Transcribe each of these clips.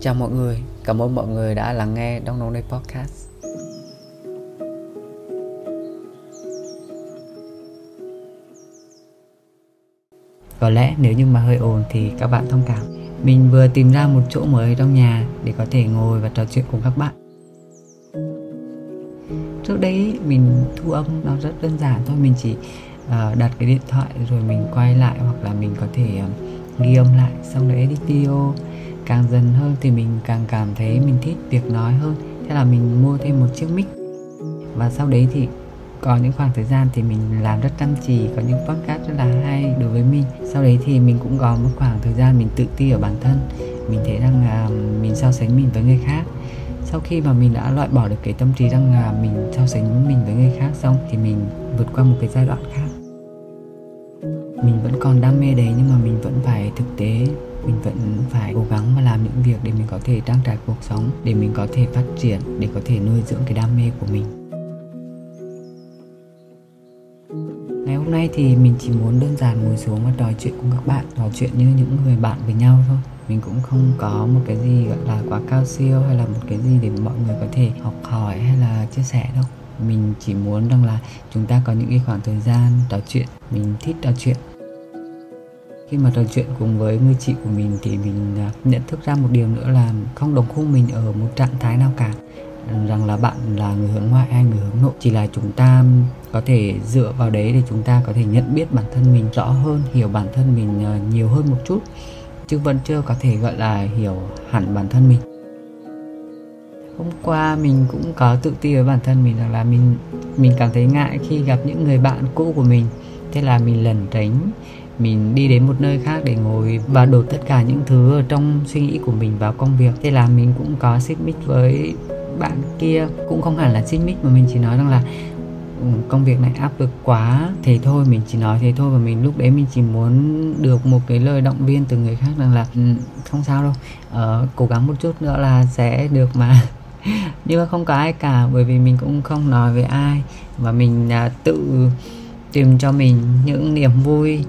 Chào mọi người, cảm ơn mọi người đã lắng nghe Đông Nông Đây Podcast. Có lẽ nếu như mà hơi ồn thì các bạn thông cảm. Mình vừa tìm ra một chỗ mới trong nhà để có thể ngồi và trò chuyện cùng các bạn. Trước đấy mình thu âm nó rất đơn giản thôi, mình chỉ uh, đặt cái điện thoại rồi mình quay lại hoặc là mình có thể uh, ghi âm lại, xong rồi edit video. Càng dần hơn thì mình càng cảm thấy mình thích việc nói hơn. Thế là mình mua thêm một chiếc mic. Và sau đấy thì có những khoảng thời gian thì mình làm rất chăm chỉ, có những podcast rất là hay đối với mình. Sau đấy thì mình cũng có một khoảng thời gian mình tự ti ở bản thân. Mình thấy rằng là mình so sánh mình với người khác. Sau khi mà mình đã loại bỏ được cái tâm trí rằng là mình so sánh mình với người khác xong thì mình vượt qua một cái giai đoạn khác mình vẫn còn đam mê đấy, nhưng mà mình vẫn phải thực tế. Mình vẫn phải cố gắng và làm những việc để mình có thể trang trải cuộc sống, để mình có thể phát triển, để có thể nuôi dưỡng cái đam mê của mình. Ngày hôm nay thì mình chỉ muốn đơn giản ngồi xuống và trò chuyện cùng các bạn, trò chuyện như những người bạn với nhau thôi. Mình cũng không có một cái gì gọi là quá cao siêu hay là một cái gì để mọi người có thể học hỏi hay là chia sẻ đâu mình chỉ muốn rằng là chúng ta có những cái khoảng thời gian trò chuyện, mình thích trò chuyện. Khi mà trò chuyện cùng với người chị của mình thì mình à, nhận thức ra một điều nữa là không đồng khung mình ở một trạng thái nào cả. Rằng là bạn là người hướng ngoại hay người hướng nội, chỉ là chúng ta có thể dựa vào đấy để chúng ta có thể nhận biết bản thân mình rõ hơn, hiểu bản thân mình à, nhiều hơn một chút, chứ vẫn chưa có thể, gọi là, hiểu hẳn bản thân mình hôm qua mình cũng có tự ti với bản thân mình rằng là mình mình cảm thấy ngại khi gặp những người bạn cũ của mình. Thế là mình lẩn tránh mình đi đến một nơi khác để ngồi và đổ tất cả những thứ ở trong suy nghĩ của mình vào công việc. Thế là mình cũng có xích mích với bạn kia. Cũng không hẳn là xích mích mà mình chỉ nói rằng là ừ, công việc này áp lực quá thế thôi. Mình chỉ nói thế thôi và mình lúc đấy mình chỉ muốn được một cái lời động viên từ người khác rằng là ừ, không sao đâu uh, cố gắng một chút nữa là sẽ được mà. nhưng mà không có ai cả bởi vì mình cũng không nói với ai. Và mình uh, tự tìm cho mình những niềm vui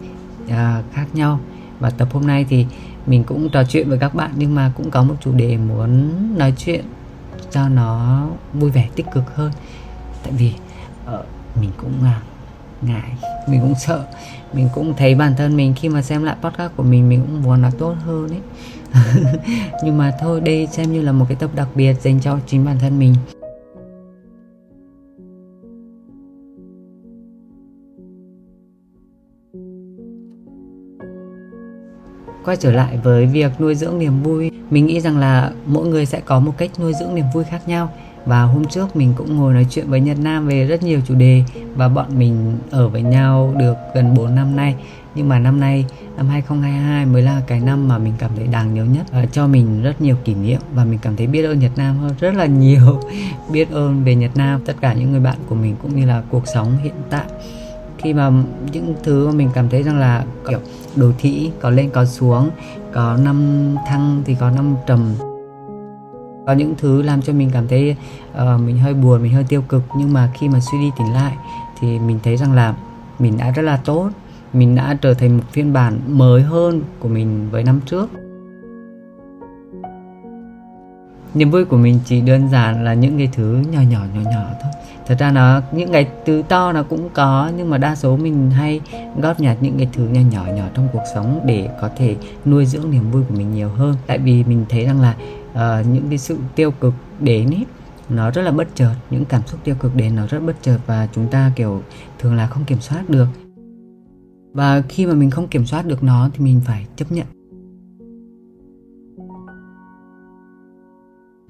uh, khác nhau. Và tập hôm nay thì mình cũng trò chuyện với các bạn nhưng mà cũng có một chủ đề muốn nói chuyện cho nó vui vẻ tích cực hơn. Tại vì uh, mình cũng uh, ngại mình cũng sợ. Mình cũng thấy bản thân mình khi mà xem lại podcast của mình mình cũng muốn là tốt hơn ấy. nhưng mà thôi, đây xem như là một cái tập đặc biệt dành cho chính bản thân mình. Quay trở lại với việc nuôi dưỡng niềm vui, mình nghĩ rằng là mỗi người sẽ có một cách nuôi dưỡng niềm vui khác nhau và hôm trước mình cũng ngồi nói chuyện với Nhật Nam về rất nhiều chủ đề và bọn mình ở với nhau được gần 4 năm nay. Nhưng mà năm nay, năm 2022 mới là cái năm mà mình cảm thấy đáng nhớ nhất và cho mình rất nhiều kỷ niệm. Và mình cảm thấy biết ơn Nhật Nam hơn, rất là nhiều biết ơn về Nhật Nam. Tất cả những người bạn của mình cũng như là cuộc sống hiện tại. Khi mà những thứ mà mình cảm thấy rằng là, kiểu, đồ thị có lên có xuống, có năm thăng thì có năm trầm có những thứ làm cho mình cảm thấy uh, mình hơi buồn mình hơi tiêu cực. Nhưng mà khi mà suy đi tỉnh lại thì mình thấy rằng là mình đã rất là tốt. Mình đã trở thành một phiên bản mới hơn của mình với năm trước. Niềm vui của mình chỉ đơn giản là những cái thứ nhỏ nhỏ nhỏ nhỏ thôi. Thật ra nó những cái thứ to nó cũng có nhưng mà đa số mình hay góp nhặt những cái thứ nhỏ nhỏ nhỏ trong cuộc sống để có thể nuôi dưỡng niềm vui của mình nhiều hơn. Tại vì mình thấy rằng là uh, những cái sự tiêu cực đến ấy nó rất là bất chợt. Những cảm xúc tiêu cực đến nó rất bất chợt và chúng ta kiểu thường là không kiểm soát được. Và khi mà mình không kiểm soát được nó thì mình phải chấp nhận.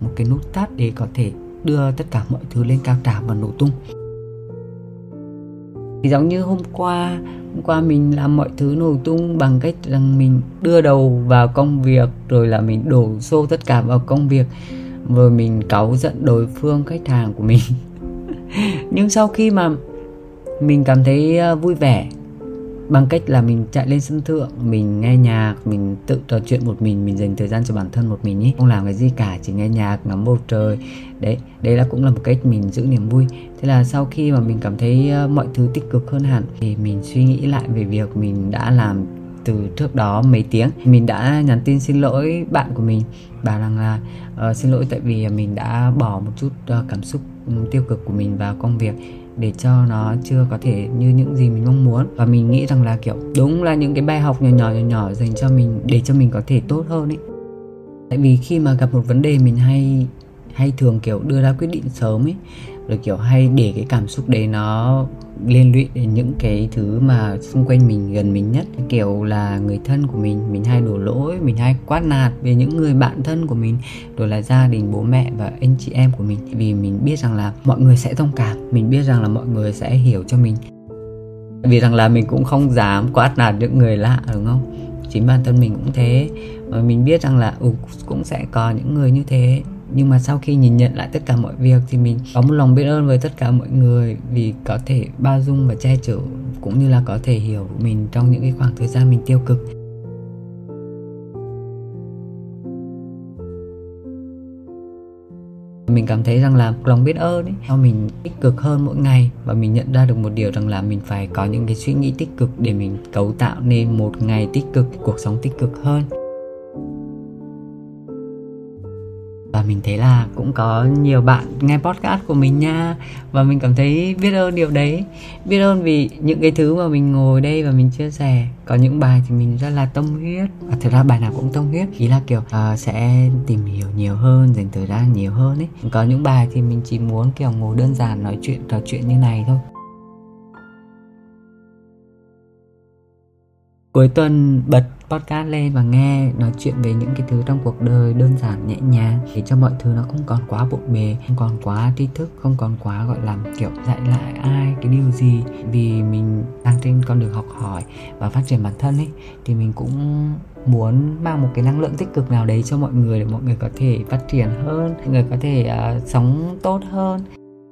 Một cái nút tắt để có thể đưa tất cả mọi thứ lên cao trào và nổ tung thì giống như hôm qua hôm qua mình làm mọi thứ nổ tung bằng cách rằng mình đưa đầu vào công việc, rồi là mình đổ xô tất cả vào công việc, rồi mình cáu giận đối phương, khách hàng của mình. Nhưng sau khi mà mình cảm thấy à, vui vẻ bằng cách là mình chạy lên sân thượng mình nghe nhạc mình tự trò chuyện một mình mình dành thời gian cho bản thân một mình ý. Không làm cái gì cả chỉ nghe nhạc ngắm bầu trời. Đấy đấy là cũng là một cách mình giữ niềm vui. Thế là sau khi mà mình cảm thấy mọi thứ tích cực hơn hẳn thì mình suy nghĩ lại về việc mình đã làm từ trước đó mấy tiếng. Mình đã nhắn tin xin lỗi bạn của mình bảo rằng là uh, xin lỗi tại vì mình đã bỏ một chút uh, cảm xúc tiêu cực của mình vào công việc để cho nó chưa có thể như những gì mình mong muốn. Và mình nghĩ rằng là, kiểu, đúng là những cái bài học nhỏ nhỏ nhỏ nhỏ dành cho mình để cho mình có thể tốt hơn ấy. Tại vì khi mà gặp một vấn đề mình hay hay thường, kiểu, đưa ra quyết định sớm ấy rồi kiểu hay để cái cảm xúc đấy nó liên lụy đến những cái thứ mà xung quanh mình gần mình nhất. Kiểu là người thân của mình mình hay đổ lỗi mình hay quát nạt về những người bạn thân của mình rồi là gia đình bố mẹ và anh chị em của mình. Vì mình biết rằng là mọi người sẽ thông cảm mình biết rằng là mọi người sẽ hiểu cho mình. Vì rằng là mình cũng không dám quát nạt những người lạ đúng không? Chính bản thân mình cũng thế. Mà mình biết rằng là ừ, cũng sẽ có những người như thế nhưng mà sau khi nhìn nhận lại tất cả mọi việc thì mình có một lòng biết ơn với tất cả mọi người vì có thể bao dung và che chở cũng như là có thể hiểu mình trong những cái khoảng thời gian mình tiêu cực. Mình cảm thấy rằng là lòng biết ơn ấy cho mình tích cực hơn mỗi ngày và mình nhận ra được một điều rằng là mình phải có những cái suy nghĩ tích cực để mình cấu tạo nên một ngày tích cực, cuộc sống tích cực hơn. Thế thấy là cũng có nhiều bạn nghe podcast của mình nha. Và mình cảm thấy biết ơn điều đấy. Biết ơn vì những cái thứ mà mình ngồi đây và mình chia sẻ. Có những bài thì mình rất là tâm huyết. Và thực ra bài nào cũng tâm huyết. Ý là kiểu uh, sẽ tìm hiểu nhiều hơn dành thời gian nhiều hơn ấy. Có những bài thì mình chỉ muốn kiểu ngồi đơn giản nói chuyện trò chuyện như này thôi. Cuối tuần bật podcast lên và nghe nói chuyện về những cái thứ trong cuộc đời đơn giản nhẹ nhàng để cho mọi thứ nó không còn quá bộn bề không còn quá tri thức không còn quá gọi là kiểu dạy lại ai cái điều gì. Vì mình đang trên con đường học hỏi và phát triển bản thân ấy thì mình cũng muốn mang một cái năng lượng tích cực nào đấy cho mọi người để mọi người có thể phát triển hơn mọi người có thể uh, sống tốt hơn.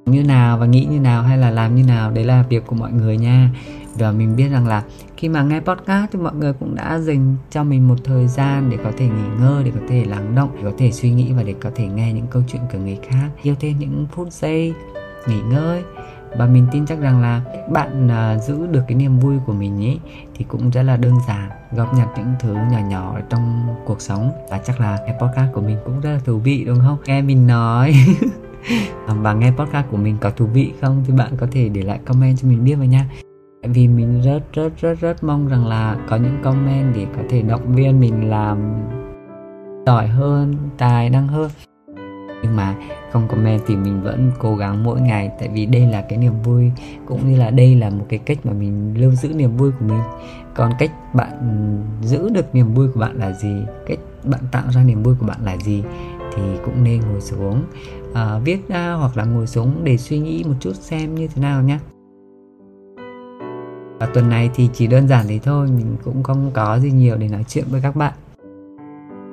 Như nào và nghĩ như nào hay là làm như nào đấy là việc của mọi người nha và mình biết rằng là khi mà nghe podcast thì mọi người cũng đã dành cho mình một thời gian để có thể nghỉ ngơi để có thể lắng động để có thể suy nghĩ và để có thể nghe những câu chuyện của người khác. Yêu thêm những phút giây nghỉ ngơi. Và mình tin chắc rằng là bạn uh, giữ được cái niềm vui của mình ấy thì cũng rất là đơn giản góp nhặt những thứ nhỏ nhỏ trong cuộc sống. Và chắc là cái podcast của mình cũng rất là thú vị đúng không? Nghe mình nói. Và nghe podcast của mình có thú vị không thì bạn có thể để lại comment cho mình biết với nha vì mình rất rất rất rất mong rằng là có những comment để có thể động viên mình làm giỏi hơn tài năng hơn. Nhưng mà không comment thì mình vẫn cố gắng mỗi ngày. Tại vì đây là cái niềm vui cũng như là đây là một cái cách mà mình lưu giữ niềm vui của mình. Còn cách bạn giữ được niềm vui của bạn là gì? Cách bạn tạo ra niềm vui của bạn là gì? Thì cũng nên ngồi xuống uh, viết ra hoặc là ngồi xuống để suy nghĩ một chút xem như thế nào nhé và tuần này thì chỉ đơn giản thế thôi, mình cũng không có gì nhiều để nói chuyện với các bạn.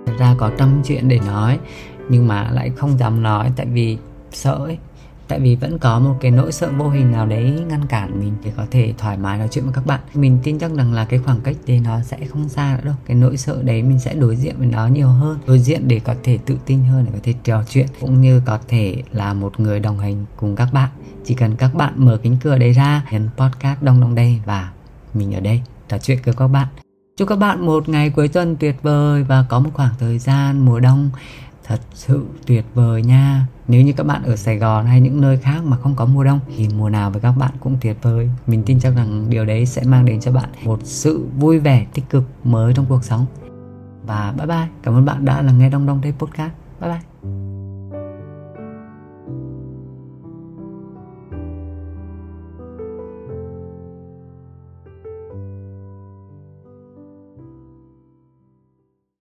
Thật ra có trăm chuyện để nói, nhưng mà lại không dám nói, tại vì sợ ấy tại vì vẫn có một cái nỗi sợ vô hình nào đấy ngăn cản mình để có thể thoải mái nói chuyện với các bạn. Mình tin chắc rằng là cái khoảng cách đấy nó sẽ không xa nữa đâu. Cái nỗi sợ đấy mình sẽ đối diện với nó nhiều hơn. Đối diện để có thể tự tin hơn, để có thể trò chuyện, cũng như có thể là một người đồng hành cùng các bạn. Chỉ cần các bạn mở cánh cửa đấy ra, nhấn podcast đông đông đây và mình ở đây trò chuyện với các bạn. Chúc các bạn một ngày cuối tuần tuyệt vời và có một khoảng thời gian mùa đông thật sự tuyệt vời nha. Nếu như các bạn ở Sài Gòn hay những nơi khác mà không có mùa đông, thì mùa nào với các bạn cũng tuyệt vời. Mình tin chắc rằng điều đấy sẽ mang đến cho bạn một sự vui vẻ, tích cực mới trong cuộc sống. Và bye bye. Cảm ơn bạn đã lắng nghe đông đông đây podcast. Bye bye.